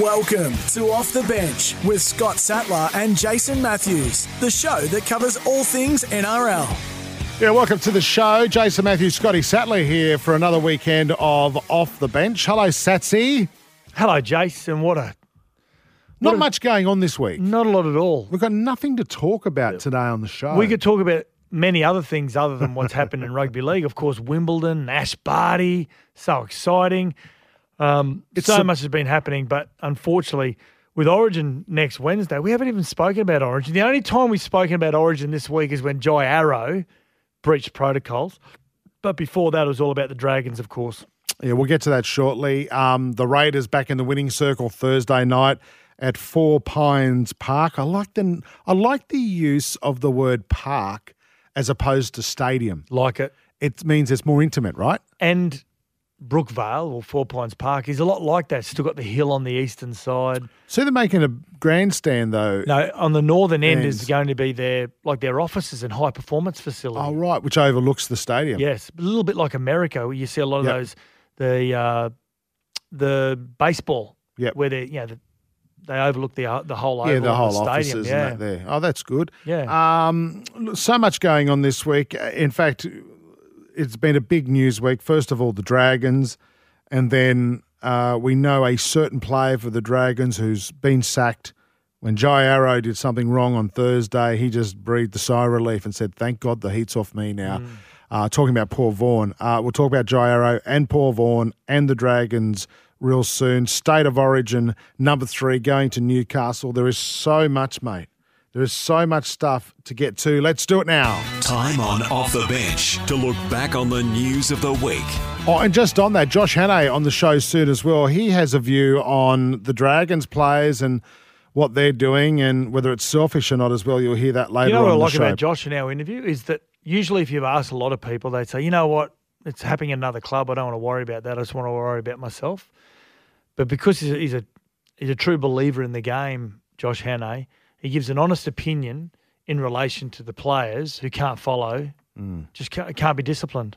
Welcome to Off the Bench with Scott Sattler and Jason Matthews, the show that covers all things NRL. Yeah, welcome to the show. Jason Matthews, Scotty Sattler here for another weekend of Off the Bench. Hello, Satsy. Hello, Jason. What a Not much going on this week. not a lot at all. We've got nothing to talk about today on the show. We could talk about many other things other than what's happened in rugby league. Of course, Wimbledon, Ash Barty, so exciting. Um, so a- much has been happening, but unfortunately, with Origin next Wednesday, we haven't even spoken about Origin. The only time we've spoken about Origin this week is when Jai Arrow breached protocols. But before that, it was all about the Dragons, of course. Yeah, we'll get to that shortly. Um, the Raiders back in the winning circle Thursday night at Four Pines Park. I like the I like the use of the word park as opposed to stadium. Like it. It means it's more intimate, right? And Brookvale or Four Pines Park is a lot like that. Still got the hill on the eastern side. So they're making a grandstand though. No, on the northern end is going to be their like their offices and high performance facility. Oh right, which overlooks the stadium. Yes, a little bit like America, where you see a lot of Yep. those the uh, the baseball, Yep. where they you know the, they overlook the uh, the whole Yeah, the whole stadium. offices yeah. that there. Oh, that's good. Yeah. Um, so much going on this week. In fact, it's been a big news week. First of all, the Dragons, and then uh, we know a certain player for the Dragons who's been sacked. When Jai Arrow did something wrong on Thursday, he just breathed a sigh of relief and said, "Thank God the heat's off me now." Mm. Uh, talking about Paul Vaughan, uh, we'll talk about Jai Arrow and Paul Vaughan and the Dragons real soon. State of Origin number three going to Newcastle. There is so much, mate. There is so much stuff to get to. Let's do it now. Time on Off the Bench to look back on the news of the week. Oh, and just on that, Josh Hannay on the show soon as well. He has a view on the Dragons players and what they're doing and whether it's selfish or not as well. You'll hear that later You know on what I like show. about Josh in our interview is that usually if you've asked a lot of people, they'd say, you know what, it's happening in another club. I don't want to worry about that. I just want to worry about myself. But because he's a, he's a he's a true believer in the game, Josh Hannay, he gives an honest opinion in relation to the players who can't follow, Mm. just can't, can't be disciplined.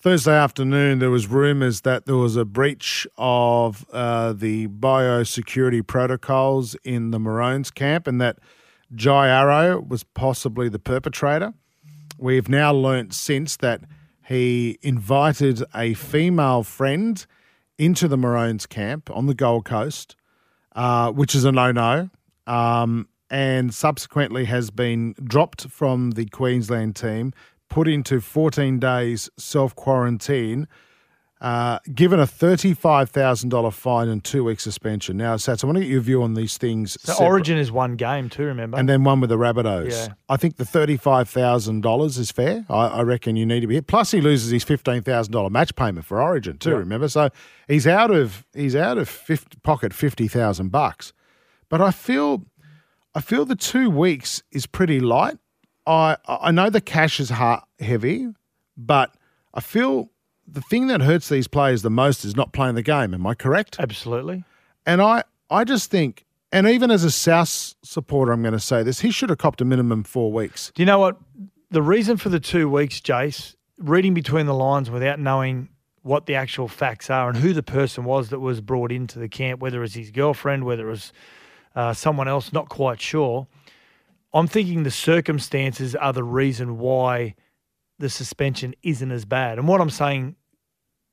Thursday afternoon, there was rumours that there was a breach of uh, the biosecurity protocols in the Maroons camp, and that Jai Arrow was possibly the perpetrator. We've now learnt since that he invited a female friend into the Maroons camp on the Gold Coast, uh, which is a no-no, um, and subsequently has been dropped from the Queensland team, put into 14 days self quarantine, uh, given a $35,000 fine and two week suspension. Now, Sats, I want to get your view on these things. So separate- Origin is one game too, remember? and then one with the Rabbitohs. Yeah. I think the thirty-five thousand dollars is fair. I, I reckon you need to be hit. Plus, he loses his fifteen thousand dollar match payment for Origin too. Yeah. Remember, so he's out of he's out of 50, pocket fifty thousand bucks. But I feel, I feel the two weeks is pretty light. I I know the cash is ha- heavy, but I feel the thing that hurts these players the most is not playing the game. Am I correct? Absolutely. And I, I just think, and even as a South supporter, I'm going to say this: he should have copped a minimum four weeks. Do you know what? The reason for the two weeks, Jace, reading between the lines without knowing what the actual facts are and who the person was that was brought into the camp, whether it was his girlfriend, whether it was uh, someone else, not quite sure. I'm thinking the circumstances are the reason why the suspension isn't as bad. And what I'm saying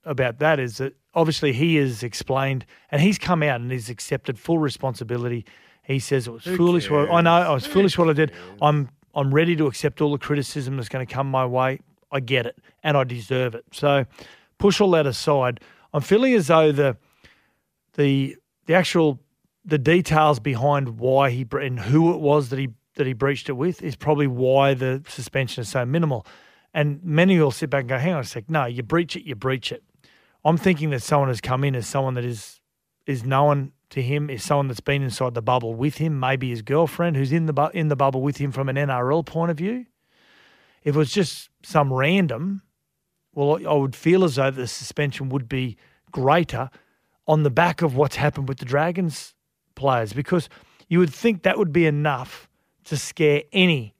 about that is that obviously he has explained and he's come out and he's accepted full responsibility. He says it was foolish. What, I know I was foolish what I did. I'm I'm ready to accept all the criticism that's going to come my way. I get it and I deserve it. So push all that aside. I'm feeling as though the the the actual the details behind why he and who it was that he that he breached it with is probably why the suspension is so minimal. And many will sit back and go, "Hang on a sec, no, you breach it, you breach it." I'm thinking that someone has come in as someone that is is known to him is someone that's been inside the bubble with him, maybe his girlfriend who's in the bu- in the bubble with him from an NRL point of view. If it was just some random, well, I would feel as though the suspension would be greater on the back of what's happened with the Dragons players because you would think that would be enough to scare any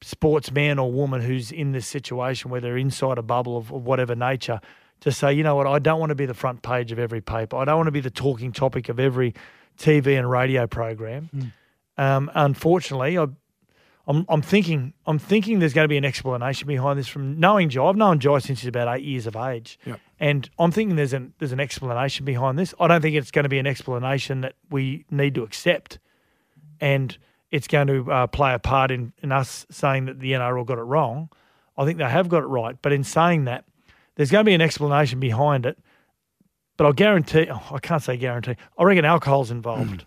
sportsman or woman who's in this situation, whether inside a bubble of, of whatever nature, to say, you know what, I don't want to be the front page of every paper. I don't want to be the talking topic of every TV and radio program. Um, unfortunately, I, I'm, I'm thinking I'm thinking there's going to be an explanation behind this from knowing Jai. I've known Jai since he's about eight years of age, Yep. And I'm thinking there's an there's an explanation behind this. I don't think it's going to be an explanation that we need to accept, and it's going to uh, play a part in, in us saying that the NRL got it wrong. I think they have got it right, but in saying that, there's going to be an explanation behind it. But I'll guarantee, oh, I can't say guarantee. I reckon alcohol's involved.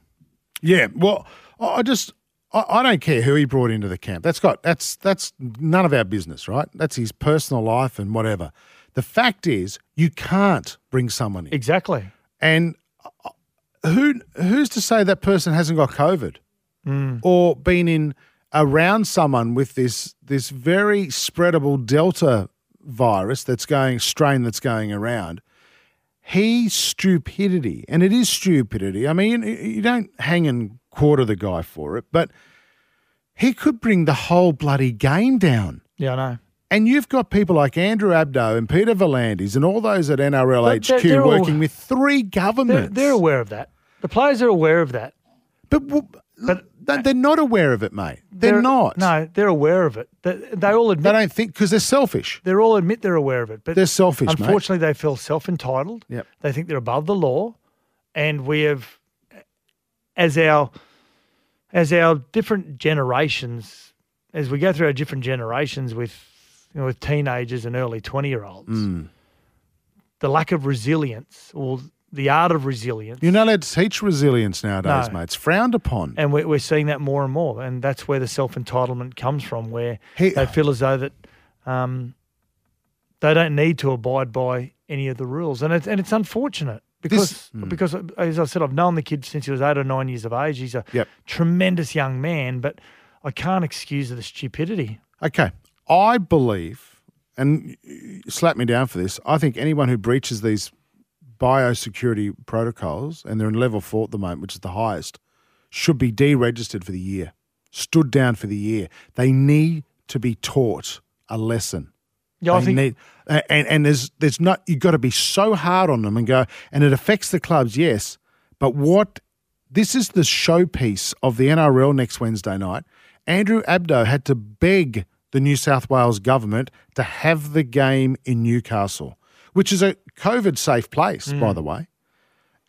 Yeah, well, I I just I, I don't care who he brought into the camp. That's got that's that's none of our business, right? That's his personal life and whatever. The fact is, you can't bring someone in, Exactly. and uh, who who's to say that person hasn't got COVID Mm. or been in around someone with this this very spreadable Delta virus that's going strain that's going around. He's stupidity, and it is stupidity. I mean, you- you don't hang and quarter the guy for it, but he could bring the whole bloody game down. Yeah, I know. And you've got people like Andrew Abdo and Peter V'landys and all those at NRL But they're- HQ they're all- working with three They're, governments. they're aware of that. The players are aware of that. but, But- they- they're not aware of it, mate. They're, not. No, they're aware of it. They, they all They admit. don't think because they're selfish. They all admit they're aware of it. But They're selfish, mate. Unfortunately, they feel self entitled. Yep. They think they're above the law, and we have, as our, as our different generations, as we go through our different generations with, you know, with teenagers and early twenty year olds, Mm. the lack of resilience or the art of resilience. You're not allowed to teach resilience nowadays, No. mate. It's frowned upon. and we're, we're seeing that more and more, and that's where the self entitlement comes from, where He- they feel as though that um, they don't need to abide by any of the rules, and it's and it's unfortunate because This- hmm. because as I said, I've known the kid since he was eight or nine years of age. He's a Yep. tremendous young man, but I can't excuse the stupidity. Okay. I believe, and slap me down for this, I think anyone who breaches these biosecurity protocols, and they're in level four at the moment, which is the highest, should be deregistered for the year, stood down for the year. They need to be taught a lesson. Yeah, I think need, and and there's there's not you've got to be so hard on them and go and it affects the clubs, yes, but what this is the showpiece of the NRL next Wednesday night. Andrew Abdo had to beg the New South Wales government to have the game in Newcastle, which is a COVID safe place, by the way.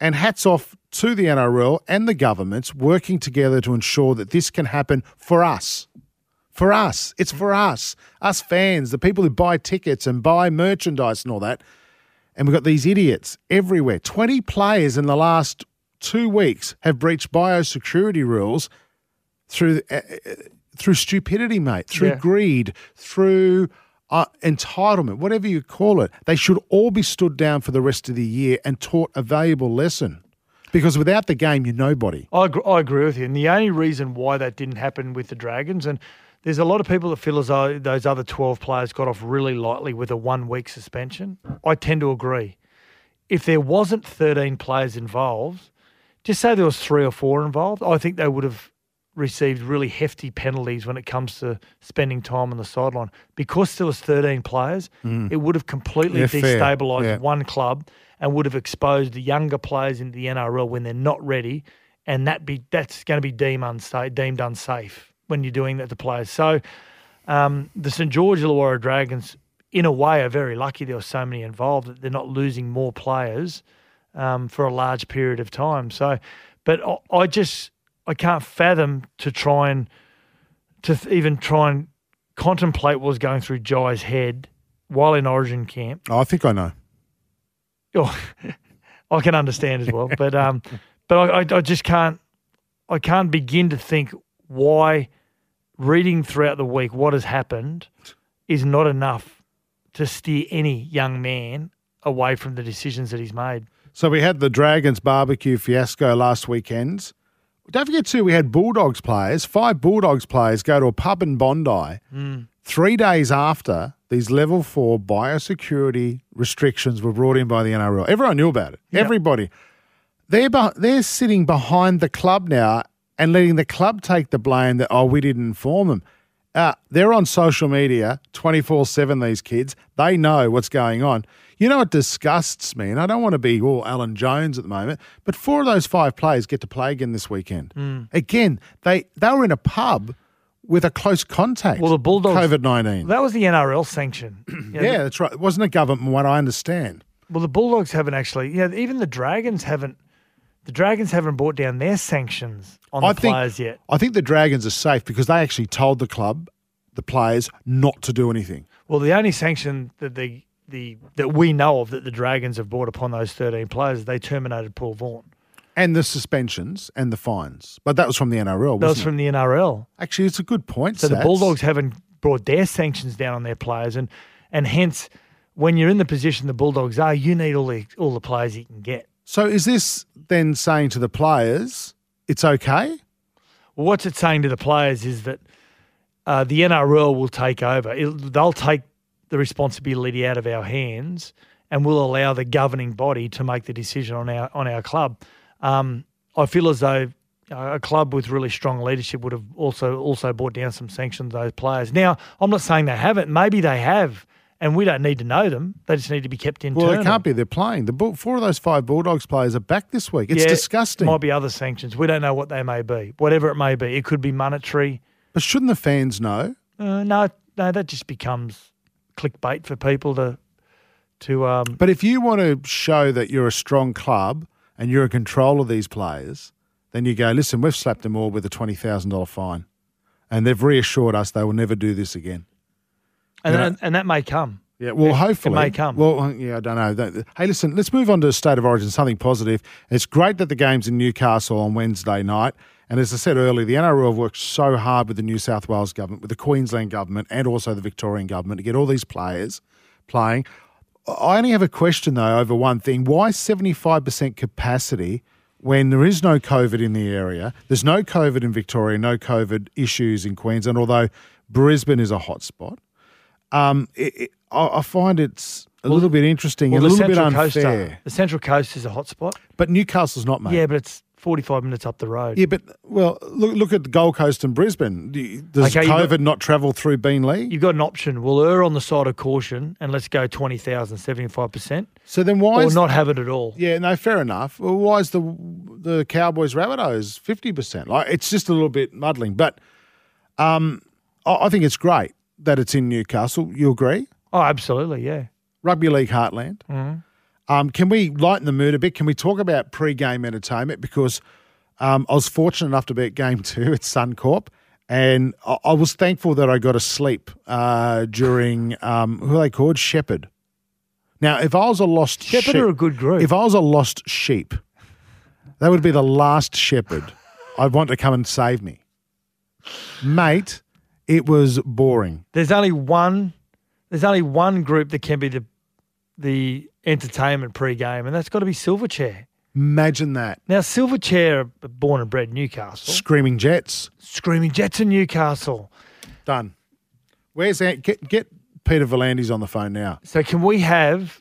And hats off to the NRL and the governments working together to ensure that this can happen for us. For us. It's for us. Us fans, the people who buy tickets and buy merchandise and all that. And we've got these idiots everywhere. 20 players in the last two weeks have breached biosecurity rules through uh, uh, through stupidity, mate, through Yeah. greed, through uh, entitlement, whatever you call it. They should all be stood down for the rest of the year and taught a valuable lesson. Because without the game, you're nobody. I agree, I agree with you. And the only reason why that didn't happen with the Dragons, and there's a lot of people that feel as though those other 12 players got off really lightly with a one week suspension. I tend to agree. If there wasn't 13 players involved, just say there was three or four involved, I think they would have received really hefty penalties when it comes to spending time on the sideline. Because there was 13 players, it would have completely Yeah, destabilised Yeah. one club and would have exposed the younger players into the NRL when they're not ready, and that be that's going to be deemed unsafe, deemed unsafe when you're doing that to players. So um, the St George Illawarra Dragons, in a way, are very lucky there were so many involved that they're not losing more players um, for a large period of time. So, but I, I just I can't fathom to try and to even try and contemplate what was going through Jai's head while in Origin camp. Oh, I think I know. Oh, I can understand as well, but um, but I, I, I just can't I can't begin to think why reading throughout the week what has happened is not enough to steer any young man away from the decisions that he's made. So we had the Dragons barbecue fiasco last weekend. Don't forget too, we had Bulldogs players, five Bulldogs players go to a pub in Bondi three days after these level four biosecurity restrictions were brought in by the NRL. Everyone knew about it. Everybody. They're, beh- they're sitting behind the club now and letting the club take the blame that, oh, we didn't inform them. Uh, they're on social media 24 7, these kids. They know what's going on. You know, it disgusts me, and I don't want to be all Alan Jones at the moment, but four of those five players get to play again this weekend. Mm. Again, they, they were in a pub with a close contact. Well, the Bulldogs- COVID 19. That was the NRL sanction. You know, Yeah, that's right. It wasn't a government one, I understand. Well, the Bulldogs haven't actually. Yeah, even the Dragons haven't. The Dragons haven't brought down their sanctions on I the think, players yet. I think the Dragons are safe because they actually told the club, the players, not to do anything. Well, the only sanction that the the that we know of that the Dragons have brought upon those thirteen players, they terminated Paul Vaughan. And the suspensions and the fines. But that was from the NRL, wasn't That was it? from the NRL. Actually, it's a good point. So the Bulldogs haven't brought their sanctions down on their players, and and hence, when you're in the position the Bulldogs are, you need all the all the players you can get. So is this then saying to the players, it's okay? Well, what's it saying to the players is that uh, the NRL will take over. It, they'll take the responsibility out of our hands, and we'll allow the governing body to make the decision on our on our club. Um, I feel as though a club with really strong leadership would have also also brought down some sanctions those players. Now, I'm not saying they haven't. Maybe they have, and we don't need to know them. They just need to be kept in. Well, it can't be. They're playing. The four of those five Bulldogs players are back this week. It's Yeah, disgusting. Might be other sanctions. We don't know what they may be. Whatever it may be, it could be monetary. But shouldn't the fans know? Uh, no, no, that just becomes clickbait for people to to um. But if you want to show that you're a strong club and you're in control of these players, then you go, listen, we've slapped them all with a $20,000 fine. And they've reassured us they will never do this again. And, Yeah. and, that may come. Yeah, well, It- it hopefully. may come. Well, uh, yeah, I don't know. Hey, listen, let's move on to a State of Origin, something positive. It's great that the game's in Newcastle on Wednesday night. And as I said earlier, the NRL have worked so hard with the New South Wales government, with the Queensland government, and also the Victorian government to get all these players playing. I only have a question, though, over one thing. Why 75% capacity when there is no COVID in the area? There's no COVID in Victoria, no COVID issues in Queensland, although Brisbane is a hotspot. Um, I, I find it's a little bit interesting, Well, a the little bit Central Coast, unfair. the Central Coast is a hotspot. But Newcastle's not, mate. Yeah, but it's forty five minutes up the road. Yeah, but well, look look at the Gold Coast and Brisbane. Does Okay, COVID got- not travel through Beenleigh? You've got an option. We'll err on the side of caution and let's go 20,000, 75%, So then why or is not have it at all. Yeah, no, fair enough. Well, why is the the Cowboys Rabbitohs fifty percent? Like it's just a little bit muddling, but um, I, I think it's great that it's in Newcastle. You agree? Oh, absolutely, yeah. Rugby League Heartland. Mm-hmm. Um, can we lighten the mood a bit? Can we talk about pre-game entertainment? Because um, I was fortunate enough to be at game two at Suncorp, and I, I was thankful that I got to sleep uh, during um, who are they called Sheppard. Now, if I was a lost Sheppard sheep, are a good group. If I was a lost sheep, that would be the last shepherd I'd want to come and save me, mate. It was boring. There's only one. There's only one group that can be the the entertainment pre-game, and that's got to be Silverchair. Imagine that. Now, Silverchair born and bred Newcastle. Screaming Jets. Screaming Jets in Newcastle. Done. Where's that? Get, get Peter V'landys on the phone now. So, can we have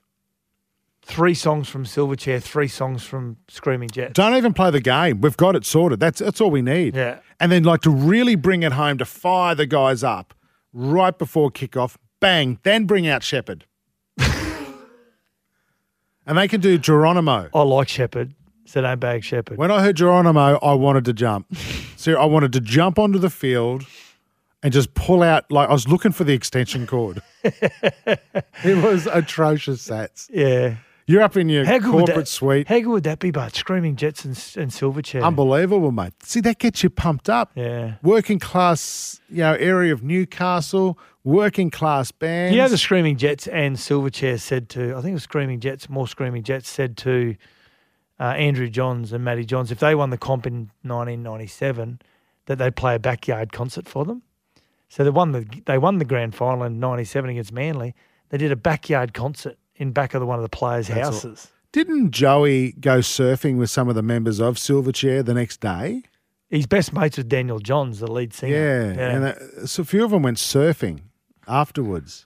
three songs from Silverchair, three songs from Screaming Jets? Don't even play the game. We've got it sorted. That's that's all we need. Yeah. And then like to really bring it home to fire the guys up right before kickoff. Bang. Then bring out Sheppard. And they can do Geronimo. I like Sheppard, so don't bag Sheppard. When I heard Geronimo, I wanted to jump. so I wanted to jump onto the field and just pull out like I was looking for the extension cord. it was atrocious, Sats. yeah. You're up in your How good would corporate that, suite. How good would that be, but Screaming Jets and, and Silverchair? Unbelievable, mate. See, that gets you pumped up. Yeah. Working class, you know, area of Newcastle, working class bands. You know, the Screaming Jets and Silverchair said to, I think it was Screaming Jets, more Screaming Jets said to uh, Andrew Johns and Matty Johns, if they won the comp in 1997, that they'd play a backyard concert for them. So they won the they won the grand final in '97 against Manly. They did a backyard concert in back of the, one of the players' That's all- houses. Didn't Joey go surfing with some of the members of Silverchair the next day? He's best mates with Daniel Johns, the lead singer. Yeah, and uh, so a few of them went surfing afterwards.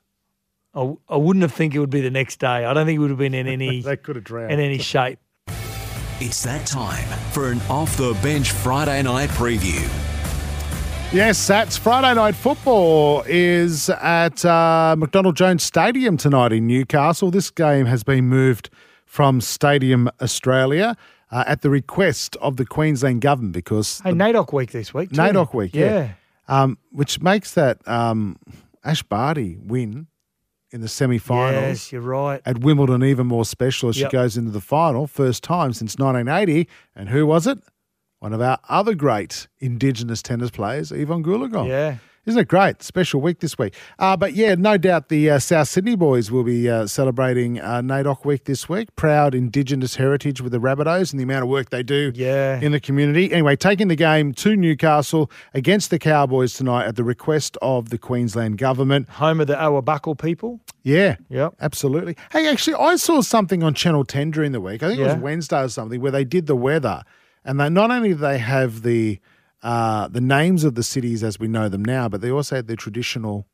I, I wouldn't have think it would be the next day. I don't think it would have been in any They could have drowned. in any shape. It's that time for an off the bench Friday night preview. Yes, that's Friday night football is at uh, McDonald Jones Stadium tonight in Newcastle. This game has been moved from Stadium Australia uh, at the request of the Queensland government because Hey, NAIDOC week this week. Too. NAIDOC week, yeah. yeah. um, which makes that um, Ash Barty win in the semi-finals Yes, you're right. at Wimbledon even more special as Yep. she goes into the final, first time since 1980. And who was it? One of our other great Indigenous tennis players, Evonne Goolagong. Yeah. Isn't it great? Special week this week. Uh, but yeah, no doubt the uh, South Sydney boys will be uh, celebrating uh, NAIDOC week this week. Proud Indigenous heritage with the Rabbitohs and the amount of work they do Yeah. in the community. Anyway, taking the game to Newcastle against the Cowboys tonight at the request of the Queensland government. Home of the Awabakal people. Yeah. Yep. Absolutely. Hey, actually, I saw something on Channel 10 during the week. I think it was Wednesday or something, where they did the weather. And they not only do they have the uh, the names of the cities as we know them now, but they also had their traditional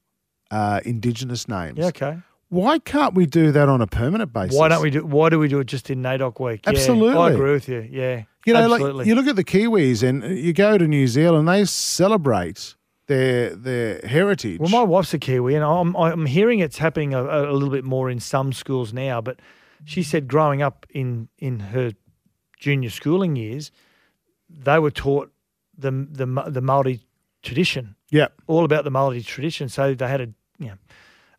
uh, indigenous names. Yeah, okay. Why can't we do that on a permanent basis? Why don't we do? Why do we do it just in NAIDOC week? Yeah, Absolutely. I agree with you. Yeah, You know, absolutely. like you look at the Kiwis and you go to New Zealand, they celebrate their their heritage. Well, my wife's a Kiwi, and I'm I'm hearing it's happening a, a little bit more in some schools now. But she said growing up in in her junior schooling years, they were taught the the the Maori tradition, yeah, all about the Maori tradition. So they had a you know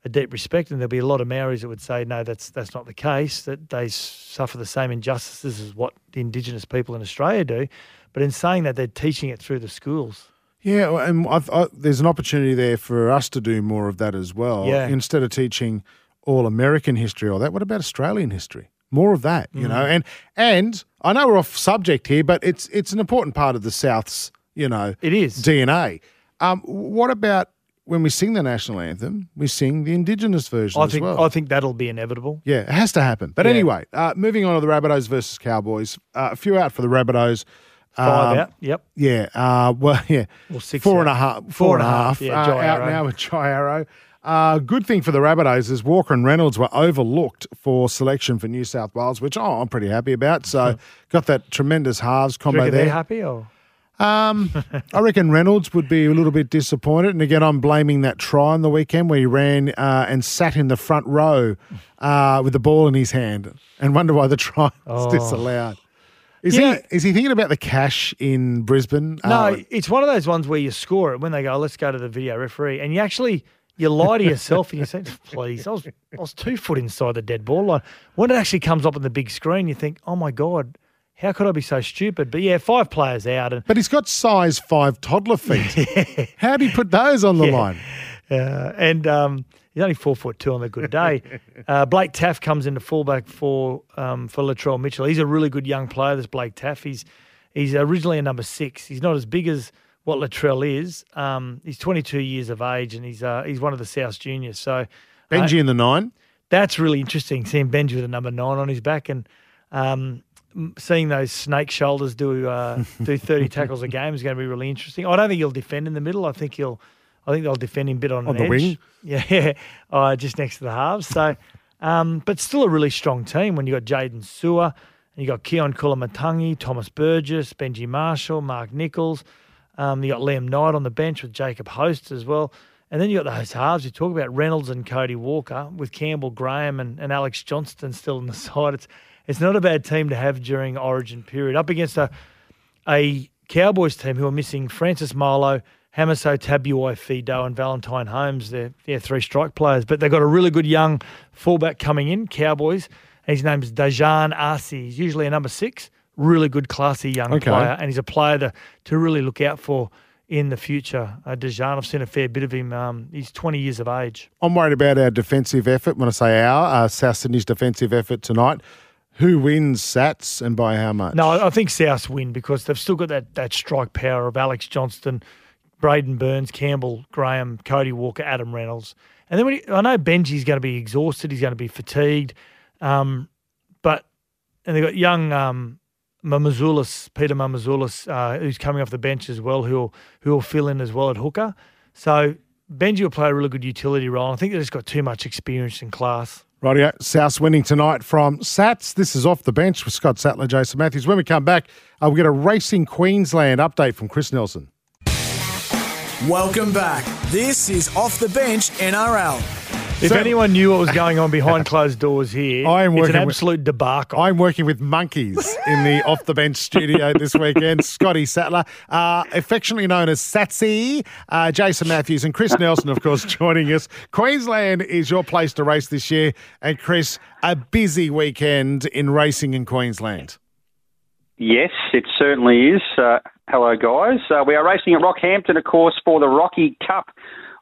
a deep respect, and there'll be a lot of Maoris that would say no, that's that's not the case. That they suffer the same injustices as what the Indigenous people in Australia do. But in saying that, they're teaching it through the schools. Yeah, and I, there's an opportunity there for us to do more of that as well. Yeah. Instead of teaching all American history or that, what about Australian history? More of that, you Mm. know. And and I know we're off subject here, but it's it's an important part of the South's, you know, It is. DNA. Um, what about when we sing the national anthem? We sing the Indigenous version I as think well. I think that'll be inevitable. Yeah, it has to happen. But Yeah. anyway, uh, moving on to the Rabbitohs versus Cowboys. Uh, a few out for the Rabbitohs. Five Um, out. Yep. Yeah. Uh, well, yeah. Well, six Four out. and a half. Four Four and a half. half, yeah, uh, out Arrow. now with Jai Arrow. Uh, good thing for the Rabbitohs is Walker and Reynolds were overlooked for selection for New South Wales, which oh, I'm pretty happy about. So got that tremendous halves combo there. happy or Um, I reckon Reynolds would be a little bit disappointed. And again, I'm blaming that try on the weekend where he ran uh, and sat in the front row uh, with the ball in his hand and wonder why the try was Oh. disallowed. Is Yeah. he is he thinking about the cash in Brisbane? no? Uh, it's one of those ones where you score it when they go, "Let's go to the video referee," and you actually you lie to yourself and you say, "Please, I was I was two foot inside the dead ball line." When it actually comes up on the big screen, you think, "Oh my god." How could I be so stupid? But yeah, five players out, and but he's got size five toddler feet. How do he put those on the line? Uh, and um, he's only four foot two on a good day. uh, Blake Taaffe comes into fullback for um, for Latrell Mitchell. He's a really good young player. This Blake Taaffe. He's he's originally a number six. He's not as big as what Latrell is. Um, he's 22 years of age, and he's uh, he's one of the South juniors. So Benji in the nine. that's really interesting. Seeing Benji with a number nine on his back and um, seeing those snake shoulders do uh, do thirty tackles a game is going to be really interesting. I don't think he'll defend in the middle. I think he'll. I think they'll defend him a bit on, On the edge. wing? Yeah, uh, just next to the halves. So, um, but still a really strong team when you got Jaydn Su'A and you got Keaon Koloamatangi, Thomas Burgess, Benji Marshall, Mark Nicholls. Um, you got Liam Knight on the bench with Jacob Host as well. And then you got those halves. You talk about Reynolds and Cody Walker with Campbell Graham and, and Alex Johnston still in the side. It's it's not a bad team to have during Origin period up against a a Cowboys team who are missing Francis Molo, Hamaso Tabuai Fido, and Valentine Holmes. They're, they're three strike players, but they've got a really good young fullback coming in, Cowboys. His name's Daejarn Asi. He's usually a number six. Really good, classy young Okay. player. And he's a player to, to really look out for in the future. Uh, Daejarn, I've seen a fair bit of him. Um, he's 20 years of age. I'm worried about our defensive effort. When I say our, uh, South Sydney's defensive effort tonight. Who wins Sats and by how much? No, I think Souths win because they've still got that, that strike power of Alex Johnston, Braidon Burns, Campbell, Graham, Cody Walker, Adam Reynolds. And then when he, I know Benji's going to be exhausted, he's going to be fatigued, um, but and they've got young um, Mamouzelos, Peter Mamouzelos, uh, who's coming off the bench as well, who'll who'll fill in as well at hooker. So Benji will play a really good utility role. I think they've just got too much experience and class. Rightio. South winning tonight from Sats. This is off the bench with Scott Sattler, Jason Matthews. When we come back, uh, we get a Racing Queensland update from Chris Nelson. Welcome back. This is Off the Bench NRL. If So- anyone knew what was going on behind closed doors here, I am it's an working with- absolute debacle. I'm working with monkeys in the off the bench studio this weekend. Scotty Sattler, uh, affectionately known as Satsy, uh, Jason Matthews, and Chris Nelson, of course, joining us. Queensland is your place to race this year. And Chris, a busy weekend in racing in Queensland. Yes, it certainly is. Uh, hello, guys. Uh, we are racing at Rockhampton, of course, for the Rocky Cup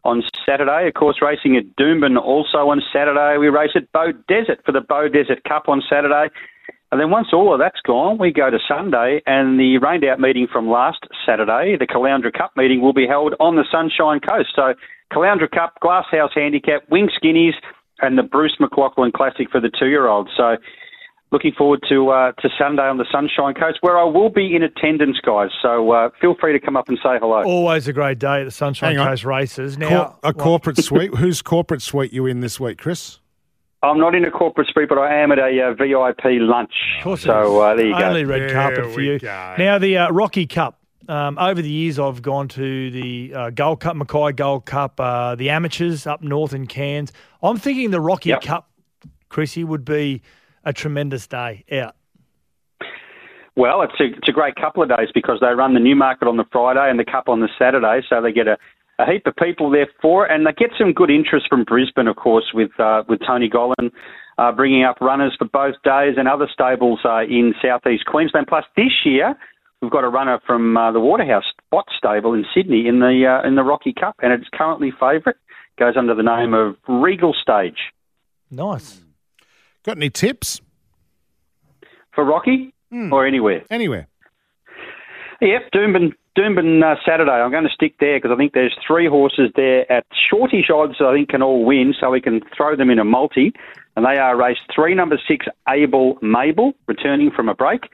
on Saturday. Of course, racing at Doomben also on Saturday. We race at Bow Desert for the Beaudesert Cup on Saturday. And then once all of that's gone, we go to Sunday, and the rained out meeting from last Saturday, the Caloundra Cup meeting, will be held on the Sunshine Coast. So, Caloundra Cup, Glasshouse Handicap, Wing Skinnies, and the Bruce McLaughlin Classic for the two year olds. So, looking forward to uh, to Sunday on the Sunshine Coast, where I will be in attendance, guys. So uh, feel free to come up and say hello. Always a great day at the Sunshine Hang on. Coast races. Now, Cor- a well, corporate suite. Whose corporate suite you in this week, Chris? I'm not in a corporate suite, but I am at a uh, VIP lunch. Of course so is. uh, there you go. Only go. red There carpet for you. go. Now the uh, Rocky Cup. Um, over the years, I've gone to the uh, Gold Cup, Mackay Gold Cup, uh, the amateurs up north in Cairns. I'm thinking the Rocky Yep. Cup, Chrissy, would be a tremendous day out. Well, it's a, it's a great couple of days because they run the new market on the Friday and the Cup on the Saturday, so they get a, a heap of people there for it, and they get some good interest from Brisbane, of course, with uh, with Tony Gollan uh, bringing up runners for both days and other stables uh, in southeast Queensland. Plus, this year we've got a runner from uh, the Waterhouse Bott Stable in Sydney in the uh, in the Rocky Cup, and it's currently favourite. Goes under the name of Regal Stage Nice. Got any tips? for Rocky or anywhere. Anywhere. Yep, Doomben, Doomben uh, Saturday. I'm going to stick there because I think there's three horses there at shortish odds that I think can all win, so we can throw them in a multi. And they are race three, number six, Able Mabel, returning from a break.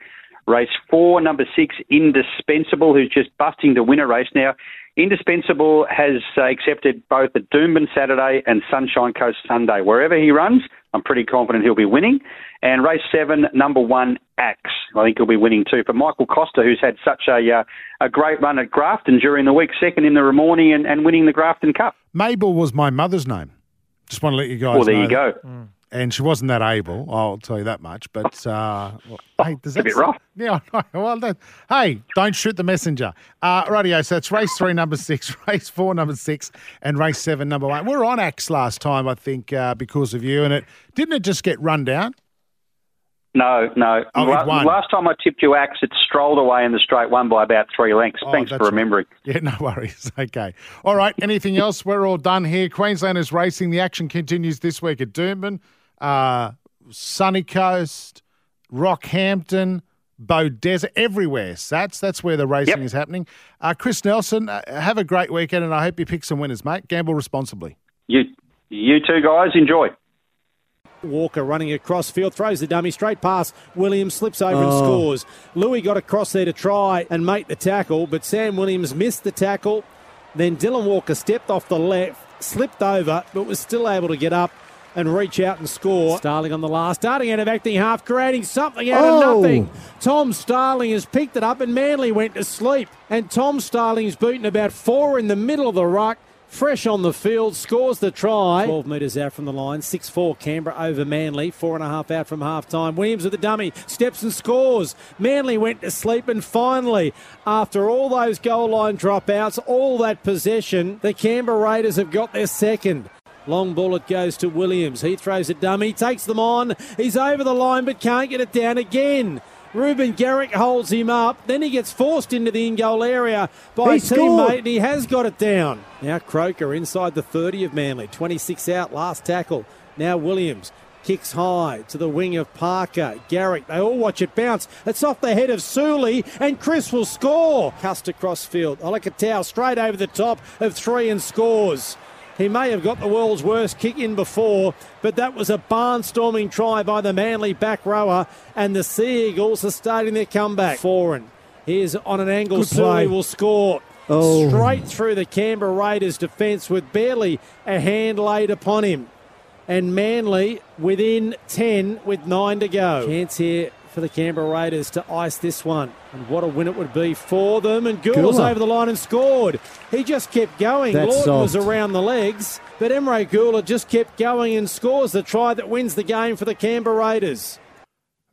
Race four, number six, Indispensable, who's just busting to win a race now. Indispensable has uh, accepted both the Doomben Saturday and Sunshine Coast Sunday. Wherever he runs, I'm pretty confident he'll be winning. And race seven, number one, Axe. I think he'll be winning too. For Michael Costa, who's had such a uh, a great run at Grafton during the week, second in the Ramornie and, and winning the Grafton Cup. Mabel was my mother's name. Just want to let you guys Well, there know you that. go. And she wasn't that able, I'll tell you that much. But uh, well, hey, does a that bit rough. Yeah, I know. Well, that, hey, don't shoot the messenger. Uh, radio. So it's race three, number six, race four, number six, and race seven, number one. We were on Axe last time, I think, uh, because of you, and it didn't it just get run down. No, no. Oh, La- last time I tipped you Axe, it strolled away in the straight one by about three lengths. Oh, Thanks for right. remembering. Yeah, no worries. Okay. All right. Anything else? We're all done here. Queensland is racing. The action continues this week at Doomben, uh, Sunny Coast, Rockhampton, Beaudesert, everywhere. Sats. That's where the racing Yep. is happening. Uh, Chris Nelson, uh, have a great weekend, and I hope you pick some winners, mate. Gamble responsibly. You, you two guys, enjoy. Walker running across field, throws the dummy straight past. Williams slips over and scores. Louis got across there to try and make the tackle, but Sam Williams missed the tackle. Then Dylan Walker stepped off the left, slipped over, but was still able to get up and reach out and score. Starling on the last, starting out of acting half, creating something out of oh. nothing. Tom Starling has picked it up and Manly went to sleep. And Tom Starling's beaten about four in the middle of the ruck. Fresh on the field, scores the try. 12 metres out from the line. 6 4 Canberra over Manly. Four and a half out from half time. Williams with the dummy. Steps and scores. Manly went to sleep. And finally, after all those goal line dropouts, all that possession, the Canberra Raiders have got their second. Long ball it goes to Williams. He throws a dummy, takes them on. He's over the line but can't get it down again. Reuben Garrick holds him up. Then he gets forced into the in goal area by He a teammate and he has got it down. Now Croker inside the 30 of Manly. 26 out, last tackle. Now Williams. Kicks high to the wing of Parker. Garrick, they all watch it bounce. It's off the head of Suley, and Chris will score. Cust across field. Olakau'atu straight over the top of three and scores. He may have got the world's worst kick in before, but that was a barnstorming try by the Manly back rower, and the Sea Eagles are starting their comeback. Foreign. is on an angle, Good play. Will score. Oh. Straight through the Canberra Raiders defence with barely a hand laid upon him. And Manly within 10 with nine to go. Chance here for the Canberra Raiders to ice this one. And what a win it would be for them. And Gould's Gula. over the line and scored. He just kept going. That's Lawton was around the legs. But Emre Guler just kept going and scores the try that wins the game for the Canberra Raiders.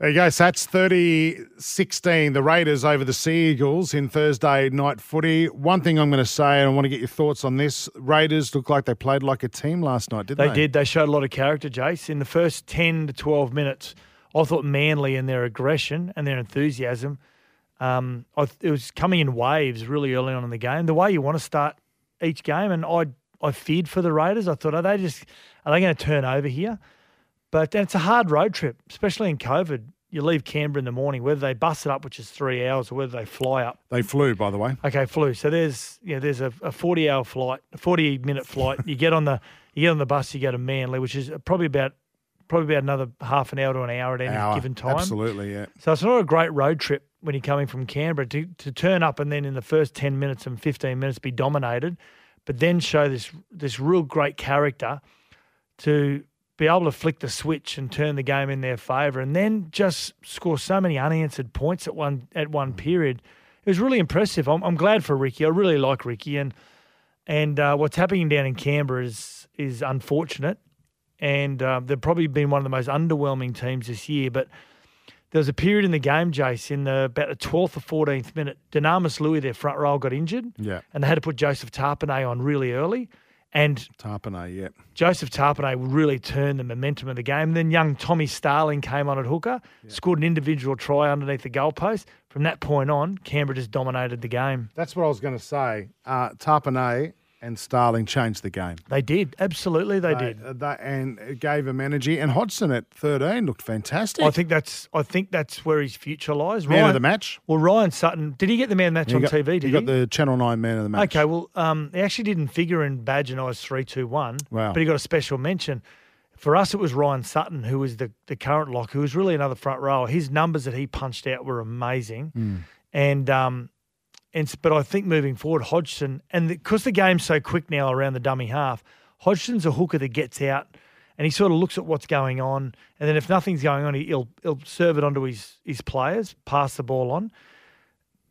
There you go. So that's 30 16, the Raiders over the Sea Eagles in Thursday night footy. One thing I'm going to say, and I want to get your thoughts on this Raiders look like they played like a team last night, didn't They they? did. They showed a lot of character, Jace. In the first 10 to 12 minutes, I thought Manly and their aggression and their enthusiasm, um, I, it was coming in waves really early on in the game. The way you want to start each game, and I I feared for the Raiders. I thought, are they just are they going to turn over here? But it's a hard road trip, especially in COVID. You leave Canberra in the morning, whether they bus it up, which is three hours, or whether they fly up. They flew, by the way. Okay, flew. So there's yeah, there's a, a 40 hour flight, a 40 minute flight. You get on the you get on the bus, you go to Manly, which is probably about probably about another half an hour to an hour at any Hour. given time. Absolutely, yeah. So it's not a great road trip when you're coming from Canberra to, to turn up and then in the first 10 minutes and 15 minutes be dominated, but then show this this real great character to be able to flick the switch and turn the game in their favour and then just score so many unanswered points at one at one period. It was really impressive. I'm, I'm glad for Ricky. I really like Ricky and and uh, what's happening down in Canberra is is unfortunate and uh, they've probably been one of the most underwhelming teams this year. But there was a period in the game, Jace, in the about the twelfth or fourteenth minute, Dunamis Lui, their front row, got injured, Yeah. and they had to put Joseph Tapine on really early. And Tapine, yeah. Joseph Tapine really turned the momentum of the game. then young Tommy Starling came on at hooker, scored an individual try underneath the goalpost. From that point on, Canberra just dominated the game. That's what I was going to say. Uh, Tarpanay and Starling changed the game. They did, absolutely, they, did. uh, they- and it gave him energy. And Hodgson at 13 looked fantastic. I think that's I think that's where his future lies. Man Ryan- of the match. Well, Ryan Sutton did he get the man of the match He on got, TV? Did he he? got the Channel 9 man of the match. Okay, well, um, he actually didn't figure in badge and I was three, two, one. Wow. But he got a special mention. For us, it was Ryan Sutton, who was the, the current lock, who was really another front rower. His numbers that he punched out were amazing, Hmm. and um, and but I think moving forward, Hodgson, and because the, game's so quick now around the dummy half, Hodgson's a hooker that gets out. And he sort of looks at what's going on, and then if nothing's going on, he- he'll he'll serve it onto his his players, pass the ball on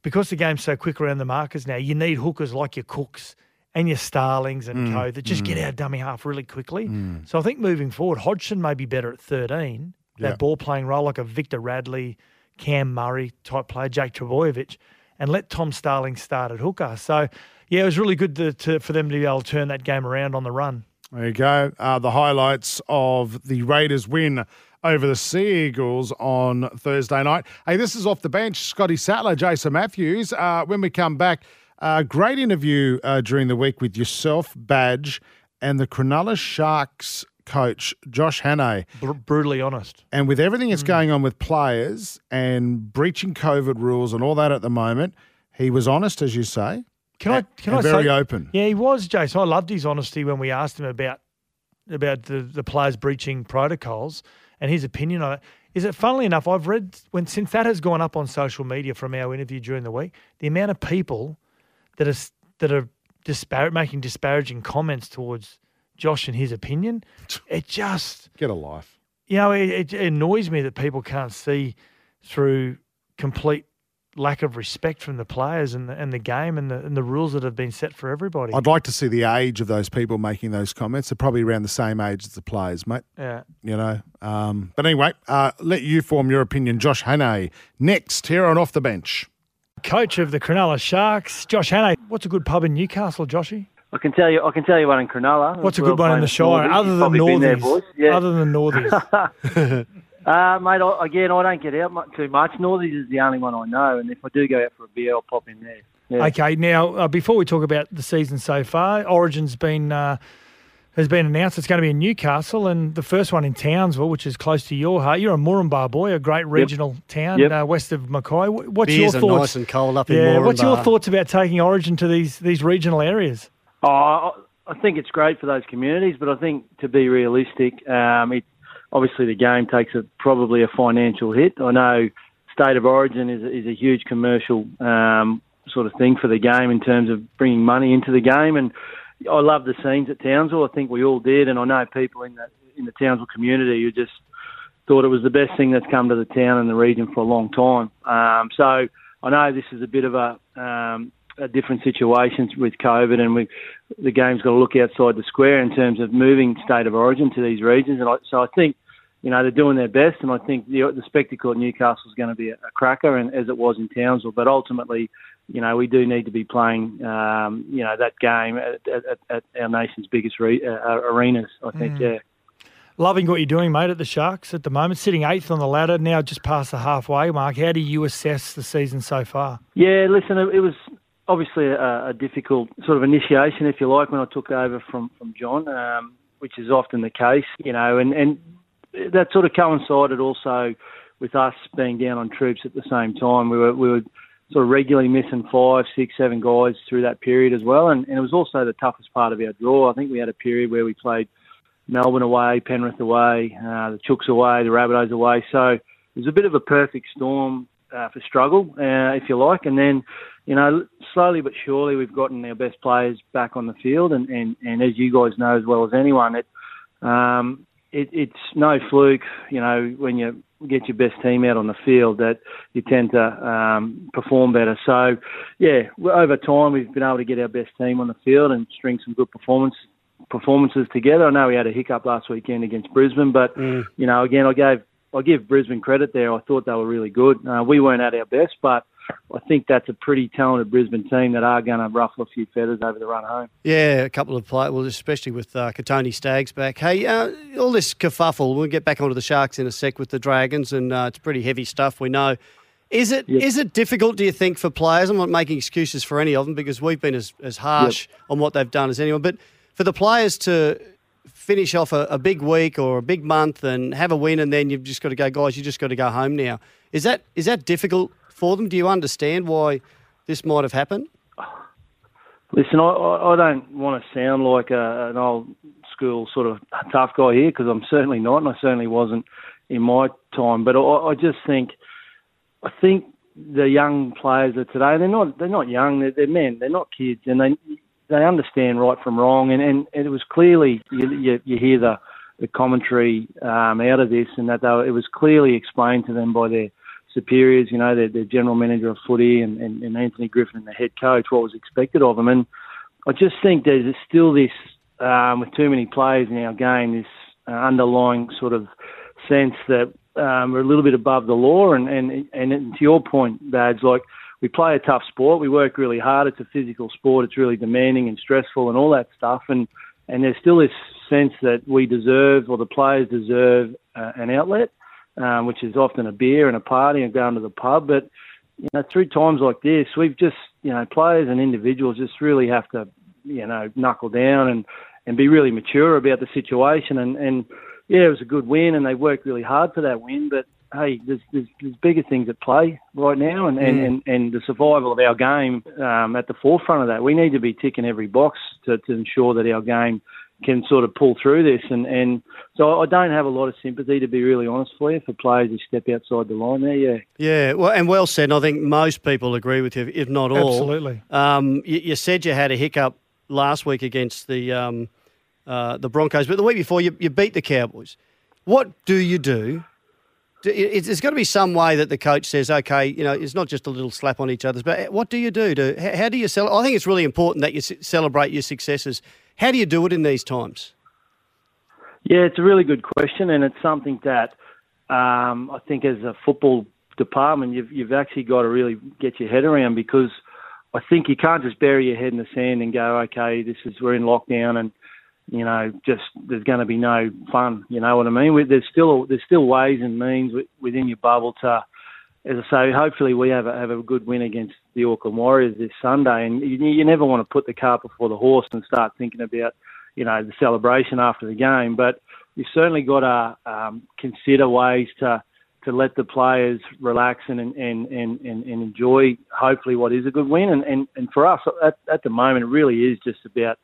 because the game's so quick around the markers now, you need hookers like your Cooks and your Starlings and mm. co that just get mm. out dummy half really quickly. Mm. So I think moving forward, Hodgson may be better at 13, that Yeah. ball playing role like a Victor Radley, Cam Murray type player, Jake Trbojevic, and let Tom Starling start at hooker. So, yeah, it was really good to, to, for them to be able to turn that game around on the run. There you go. Uh, the highlights of the Raiders win over the Sea Eagles on Thursday night. Hey, this is off the bench. Scotty Sattler, Jason Matthews. Uh, when we come back, uh, great interview uh, during the week with yourself, Badge, and the Cronulla Sharks coach, Josh Hannay. Br- brutally honest. And with everything Mm. that's going on with players and breaching COVID rules and all that at the moment, he was honest, as you say. Can I? Can I very say? open. Yeah, he was, Jason. I loved his honesty when we asked him about about the, the players breaching protocols and his opinion on it. Is it funnily enough, I've read when since that has gone up on social media from our interview during the week, the amount of people that are that are dispar- making disparaging comments towards Josh and his opinion, it just Get a life. you know it, it annoys me that people can't see through complete lack of respect from the players and the, and the game and the and the rules that have been set for everybody. I'd like to see the age of those people making those comments. They're probably around the same age as the players, mate. yeah. You know. Um, but anyway, uh, let you form your opinion. Josh Hannay next here on Off the Bench. coach of the Cronulla Sharks, Josh Hannay. What's a good pub in Newcastle, Joshy? I can tell you, I can tell you one in Cronulla. What's a good one in the famous Shire, Northies. other You've than probably been there, Northies? Yeah. Other than Northies. Uh, mate, I, again, I don't get out mu- too much. Northies is the only one I know, and if I do go out for a beer, I'll pop in there. Yeah. okay, now uh, before we talk about the season so far, Origin's been uh, has been announced. It's going to be in Newcastle, and the first one in Townsville, which is close to your heart. You're a Moranbah boy, a great regional town Yep. uh, west of Mackay. What's Beers your are thoughts? nice and cold up in yeah, what's your thoughts about taking Origin to these these regional areas? Oh, I- think it's great for those communities, but I think to be realistic, um, it obviously the game takes a, probably a financial hit. I know state of origin is, is a huge commercial um, sort of thing for the game in terms of bringing money into the game, and I love the scenes at Townsville. I think we all did, and I know people in the in the Townsville community who just thought it was the best thing that's come to the town and the region for a long time. Um, so I know this is a bit of a um, different situations with COVID, and we, the game's got to look outside the square in terms of moving state of origin to these regions. And I, so I think, you know, they're doing their best, and I think the, the spectacle at Newcastle is going to be a, a cracker, and as it was in Townsville. But ultimately, you know, we do need to be playing, um, you know, that game at, at, at our nation's biggest re- uh, arenas. I think, mm. yeah. Loving what you're doing, mate, at the Sharks at the moment, sitting eighth on the ladder, now just past the halfway mark. How do you assess the season so far? Yeah, listen, it, it was obviously a, a, difficult sort of initiation, if you like, when I took over from from John, um, which is often the case, you know, and and that sort of coincided also with us being down on troops at the same time. We were we were sort of regularly missing five, six, seven guys through that period as well, and, and it was also the toughest part of our draw. I think we had a period where we played Melbourne away, Penrith away, uh, the Chooks away, the Rabbitohs away. So it was a bit of a perfect storm uh, for struggle, uh, if you like. And then, you know, slowly but surely we've gotten our best players back on the field. And, and, and as you guys know as well as anyone, it, um, it, it's no fluke, you know, when you get your best team out on the field that you tend to um, perform better. So, yeah, over time we've been able to get our best team on the field and string some good performance performances together. I know we had a hiccup last weekend against Brisbane, but mm. you know, again, I gave I give Brisbane credit there. I thought they were really good. Uh, we weren't at our best, but I think that's a pretty talented Brisbane team that are going to ruffle a few feathers over the run home. Yeah, a couple of players, well, especially with uh, Kotoni Staggs back. Hey, uh, all this kerfuffle, we'll get back onto the Sharks in a sec with the Dragons, and uh, it's pretty heavy stuff, we know. Is it yep. is it difficult, do you think, for players? I'm not making excuses for any of them because we've been as, as harsh yep. on what they've done as anyone, but for the players to finish off a, a, big week or a big month and have a win, and then you've just got to go, guys, you just got to go home now. Is that is that difficult for them? Do you understand why this might have happened? Listen, I, I don't want to sound like a, an old school sort of tough guy here because I'm certainly not, and I certainly wasn't in my time. But I, I just think, I think the young players of today, they're not they're not young, they're, they're men, they're not kids, and they they understand right from wrong, and, and, and it was clearly you, you, you hear the the commentary um, out of this, and that they it was clearly explained to them by their superiors, you know, their, their general manager of footy and, and, and Anthony Griffin and the head coach, what was expected of them. And I just think there's still this, um, with too many players in our game, this uh, underlying sort of sense that um, we're a little bit above the law. And, and, and to your point, Bads, like we play a tough sport. We work really hard. It's a physical sport. It's really demanding and stressful and all that stuff. And and there's still this sense that we deserve, or the players deserve, uh, an outlet, um, which is often a beer and a party and going to the pub. But you know, through times like this, we've just you know, players and individuals just really have to you know knuckle down and and be really mature about the situation. And and yeah, it was a good win, and they worked really hard for that win. But hey, there's, there's, there's, bigger things at play right now, and, and, and, and the survival of our game um, at the forefront of that. We need to be ticking every box to, to ensure that our game can sort of pull through this. And, and so I don't have a lot of sympathy, to be really honest for you, for players who step outside the line there, yeah. Yeah, well, and well said. I think most people agree with you, if not all. Absolutely. Um, you, you, said you had a hiccup last week against the, um, uh, the Broncos, but the week before you, you beat the Cowboys. What do you do there's got to be some way that the coach says, okay, you know, it's not just a little slap on each other's, but what do you do? To, how do you sell? I think it's really important that you celebrate your successes. How do you do it in these times? Yeah, it's a really good question, and it's something that um, I think as a football department, you've, you've actually got to really get your head around because I think you can't just bury your head in the sand and go, okay, this is we're in lockdown and you know, just there's going to be no fun. You know what I mean? There's still there's still ways and means within your bubble to, as I say, hopefully we have a, have a good win against the Auckland Warriors this Sunday. And you, you never want to put the cart before the horse and start thinking about, you know, the celebration after the game. But you've certainly got to um, consider ways to to let the players relax and and, and, and, and enjoy hopefully what is a good win. And, and, and for us at, at the moment, it really is just about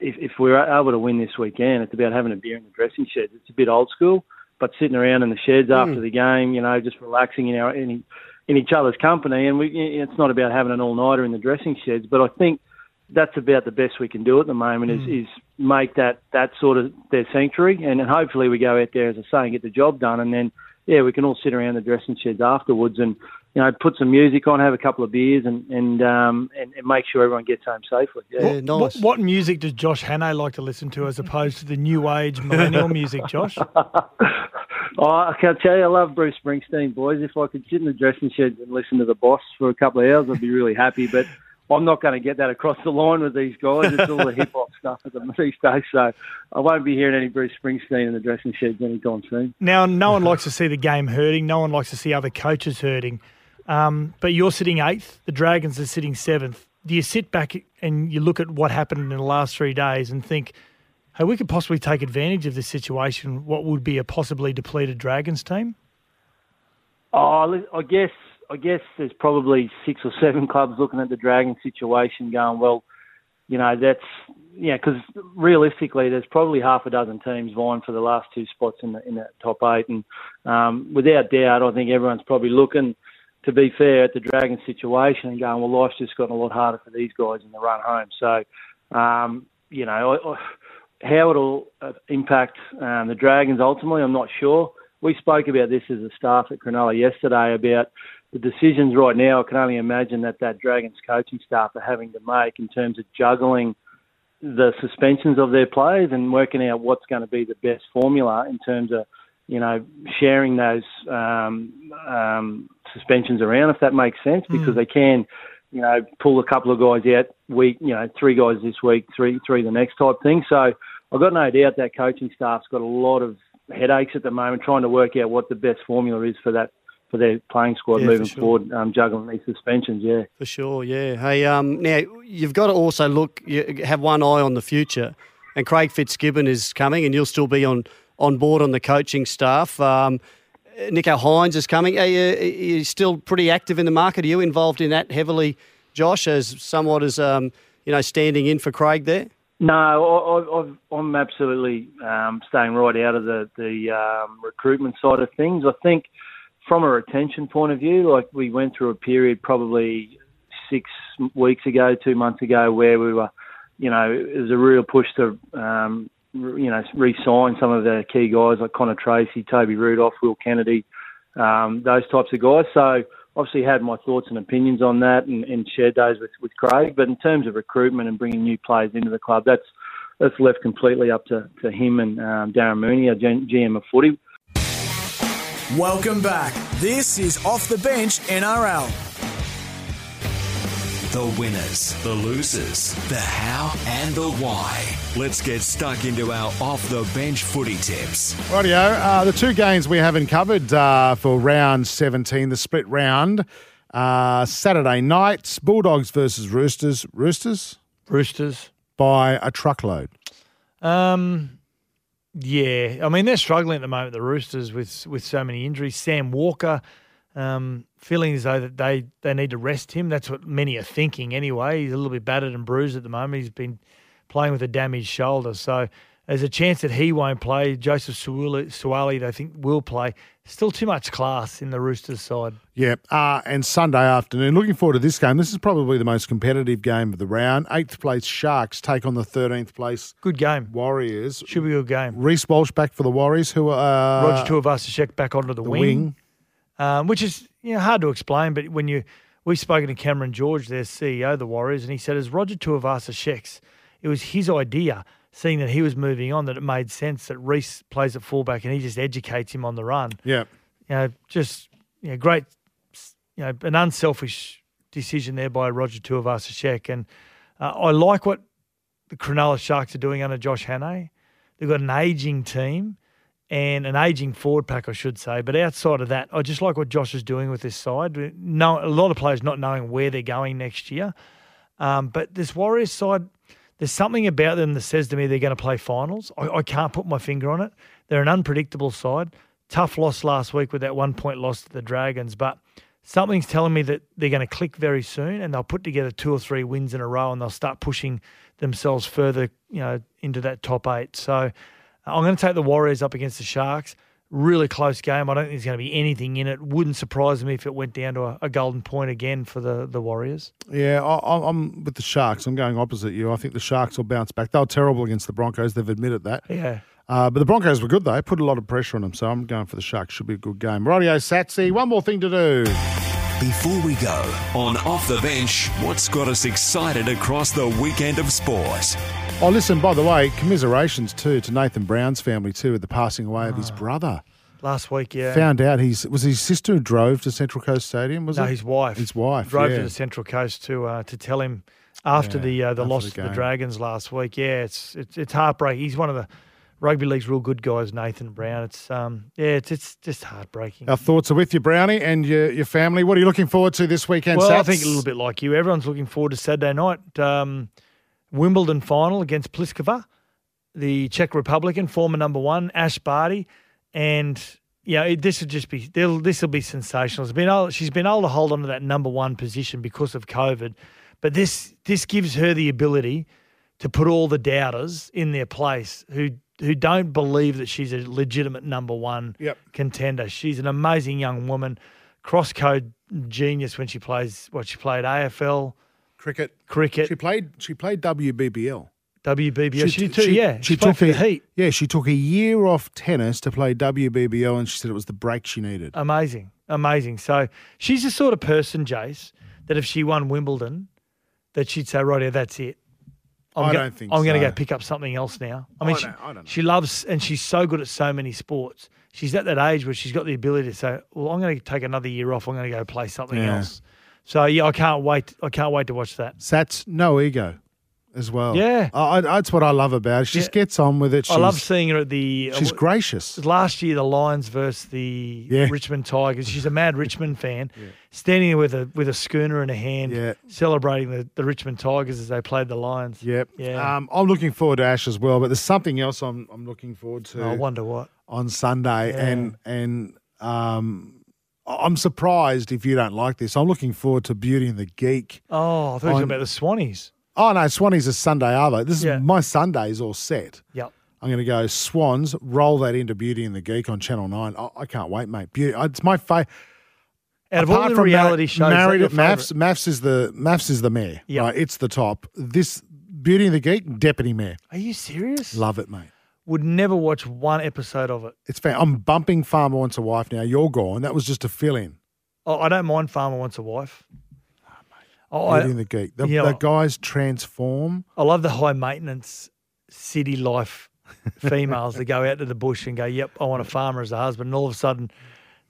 if, if we're able to win this weekend, it's about having a beer in the dressing sheds. It's a bit old school, but sitting around in the sheds Mm. after the game, you know, just relaxing in our in, in each other's company, and we, it's not about having an all nighter in the dressing sheds. But I think that's about the best we can do at the moment is, is make that that sort of their sanctuary, and then hopefully we go out there as I say and get the job done, and then yeah, we can all sit around the dressing sheds afterwards and you know put some music on, have a couple of beers, and and um and, and make sure everyone gets home safely. Yeah. Yeah, nice. What, what music does Josh Hannay like to listen to as opposed to the new age millennial music, Josh? Oh, I can tell you, I love Bruce Springsteen, boys. If I could sit in the dressing shed and listen to the boss for a couple of hours, I'd be really happy. But I'm not going to get that across the line with these guys. It's all the hip hop stuff at the these days, so I won't be hearing any Bruce Springsteen in the dressing sheds anytime soon. Now, no one likes to see the game hurting. No one likes to see other coaches hurting. Um, but you're sitting eighth. The Dragons are sitting seventh. Do you sit back and you look at what happened in the last three days and think, hey, we could possibly take advantage of this situation? What would be a possibly depleted Dragons team? Oh, I guess I guess there's probably six or seven clubs looking at the Dragon situation, going, well, you know, that's yeah, because realistically, there's probably half a dozen teams vying for the last two spots in the in that top eight, and um, without doubt, I think everyone's probably looking. To be fair, at the Dragon situation and going, well, life's just gotten a lot harder for these guys in the run home. So, um, you know, I, I, how it'll uh, impact um, the Dragons ultimately, I'm not sure. We spoke about this as a staff at Cronulla yesterday about the decisions right now. I can only imagine that that Dragons coaching staff are having to make in terms of juggling the suspensions of their players and working out what's going to be the best formula in terms of, you know, sharing those um, um, suspensions around, if that makes sense, because they can, you know, pull a couple of guys out week, you know, three guys this week, three three the next type thing. So I've got no doubt that coaching staff's got a lot of headaches at the moment trying to work out what the best formula is for that for their playing squad Yeah, moving sure. forward, um, juggling these suspensions. Yeah. For sure, yeah. Hey, um, now you've got to also look, you have one eye on the future, and Craig Fitzgibbon is coming, and you'll still be on on board on the coaching staff. Um, Nicho Hynes is coming. Are you, are still pretty active in the market? Are you involved in that heavily, Josh, as somewhat as um, you know, standing in for Craig there? No, I, I'm absolutely um, staying right out of the the um, recruitment side of things. I think from a retention point of view, like we went through a period probably six weeks ago, two months ago, where we were, you know, it was a real push to, um, you know, re-sign some of the key guys like Connor Tracey, Toby Rudolph, Will Kennedy, um, those types of guys. So obviously had my thoughts and opinions on that and, and shared those with, with Craig. But in terms of recruitment and bringing new players into the club, that's that's left completely up to, to him and um, Darren Mooney, our GM of footy. Welcome back. This is Off the Bench NRL. The winners, the losers, the how and the why. Let's get stuck into our off the bench footy tips. Rightio. Uh, the two games we haven't covered uh, for round 17, the split round. Uh, Saturday night, Bulldogs versus Roosters. Roosters Roosters. by a truckload. Um, yeah, I mean they're struggling at the moment. The Roosters with with so many injuries. Sam Walker, um, feeling as though that they they need to rest him. That's what many are thinking anyway. He's a little bit battered and bruised at the moment. He's been playing with a damaged shoulder, so there's a chance that he won't play. Joseph Suaalii, they think will play. Still too much class in the Roosters side. Yeah, uh, and Sunday afternoon. Looking forward to this game. This is probably the most competitive game of the round. Eighth place Sharks take on the 13th place Good game. Warriors. Should be a good game. Reece Walsh back for the Warriors, who are uh, Roger Tuivasa-Sheck back onto the, the wing. wing. um, which is you know, hard to explain. But when you we've spoken to Cameron George, their CEO of the Warriors, and he said as Roger Tuivasa-Sheck's, it was his idea, seeing that he was moving on, that it made sense that Reece plays at fullback and he just educates him on the run. Yeah. You know, just you know, great, you know, an unselfish decision there by Roger Tuivasa Sheck, and uh, I like what the Cronulla Sharks are doing under Josh Hannay. They've got an aging team and an aging forward pack, I should say. But outside of that, I just like what Josh is doing with this side. No, a lot of players not knowing where they're going next year. Um, but this Warriors side, there's something about them that says to me they're going to play finals. I, I can't put my finger on it. They're an unpredictable side. Tough loss last week with that one point loss to the Dragons, but something's telling me that they're going to click very soon, and they'll put together two or three wins in a row, and they'll start pushing themselves further, you know, into that top eight. So I'm going to take the Warriors up against the Sharks. Really close game. I don't think there's going to be anything in it. Wouldn't surprise me if it went down to a, a golden point again for the, the Warriors. Yeah, I, I'm with the Sharks. I'm going opposite you. I think the Sharks will bounce back. They were terrible against the Broncos. They've admitted that. Yeah. Uh, but the Broncos were good, though. Put a lot of pressure on them. So I'm going for the Sharks. Should be a good game. Radio Satsy, one more thing to do. Before we go, on Off the Bench, what's got us excited across the weekend of sport? Oh, listen, by the way, commiserations too to Nathan Brown's family too with the passing away of his brother. Last week, yeah. Found out he's was his sister who drove to Central Coast Stadium. Was no, it his wife. His wife drove yeah. to the Central Coast to uh, to tell him after Yeah, the uh, the after loss the to the game. Dragons last week. Yeah, it's it's it's heartbreaking. He's one of the rugby league's real good guys, Nathan Brown. It's um yeah, it's it's just heartbreaking. Our thoughts are with you, Brownie, and your your family. What are you looking forward to this weekend? well, I think a little bit like you. Everyone's looking forward to Saturday night. Um, Wimbledon final against Pliskova, the Czech Republican, former number one, Ash Barty, and yeah, it, this would just be this will be sensational. It's been able, she's been able to hold on to that number one position because of COVID, but this this gives her the ability to put all the doubters in their place who who don't believe that she's a legitimate number one Yep. contender. She's an amazing young woman, cross code genius when she plays what she played AFL, cricket. cricket, She played. She played WBBL. WBBL. She, did too, yeah. She, played for a, the Heat. Yeah, she took a year off tennis to play WBBL, and she said it was the break she needed. Amazing, amazing. So she's the sort of person, Jace, that if she won Wimbledon, that she'd say, "Right, here, that's it." I go- don't think I'm going to so. go pick up something else now. I mean, I she, don't- I don't know. she loves and she's so good at so many sports. She's at that age where she's got the ability to say, "Well, I'm going to take another year off. I'm going to go play something Yeah. else." So yeah, I can't wait. I can't wait to watch that. Sats no ego, as well. Yeah. I, I, that's what I love about her. She just gets on with it. She's, I love seeing her at the. She's uh, gracious. last year the Lions versus the Yeah. Richmond Tigers. She's a mad Richmond fan, standing there with a with a schooner in her hand, Yeah. celebrating the, the Richmond Tigers as they played the Lions. Yep. Yeah. Um, I'm looking forward to Ash as well, but there's something else I'm I'm looking forward to I wonder what. on Sunday, Yeah. and and um, I'm surprised if you don't like this. I'm looking forward to Beauty and the Geek. Oh, I thought you were talking about the Swannies. Oh no, Swanee's a Sunday Arvo. This is Yeah. my Sunday's all set. Yep. I'm going to go Swans, roll that into Beauty and the Geek on Channel Nine. I, I can't wait, mate. Beauty, uh, it's my favorite. Out of all the reality shows, Married at MAFS. MAFS is the MAFS is the mayor. Yep. Right, it's the top. This Beauty and the Geek, deputy mayor. Are you serious? Love it, mate. Would never watch one episode of it. It's fair. I'm bumping Farmer Wants a Wife now. You're gone. That was just a fill in. Oh, I don't mind Farmer Wants a Wife. Oh, I, the Geek. The, yeah. the guys transform. I love the high maintenance city life females that go out to the bush and go, "Yep, I want a farmer as a husband." And all of a sudden,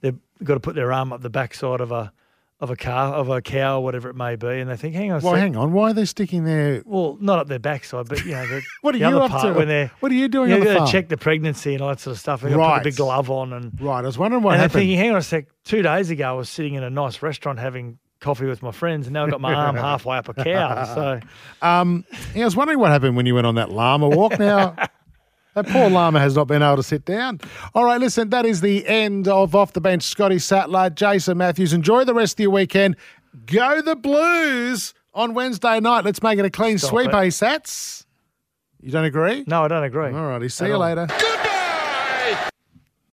they've got to put their arm up the backside of a of a car of a cow or whatever it may be, and they think, "Hang on, a Well, sec." hang on. Why are they sticking their? Well, not up their backside, but you know, the, What are the you other up part to? when they're What are you doing you on the got to check the pregnancy and all that sort of stuff. And They got to Right. put a big glove on and. Right. I was wondering what and they're happened. thinking, hang on a sec. Two days ago, I was sitting in a nice restaurant having coffee with my friends, and now I've got my arm halfway up a cow. So Um, yeah, I was wondering what happened when you went on that llama walk. Now, that poor llama has not been able to sit down. All right, listen, that is the end of Off the Bench. Scotty Sattler, Jason Matthews. Enjoy the rest of your weekend. Go the Blues on Wednesday night. Let's make it a clean Stop sweep, it. eh, Sats? You don't agree? no, I don't agree. All righty. See At you all. later. Good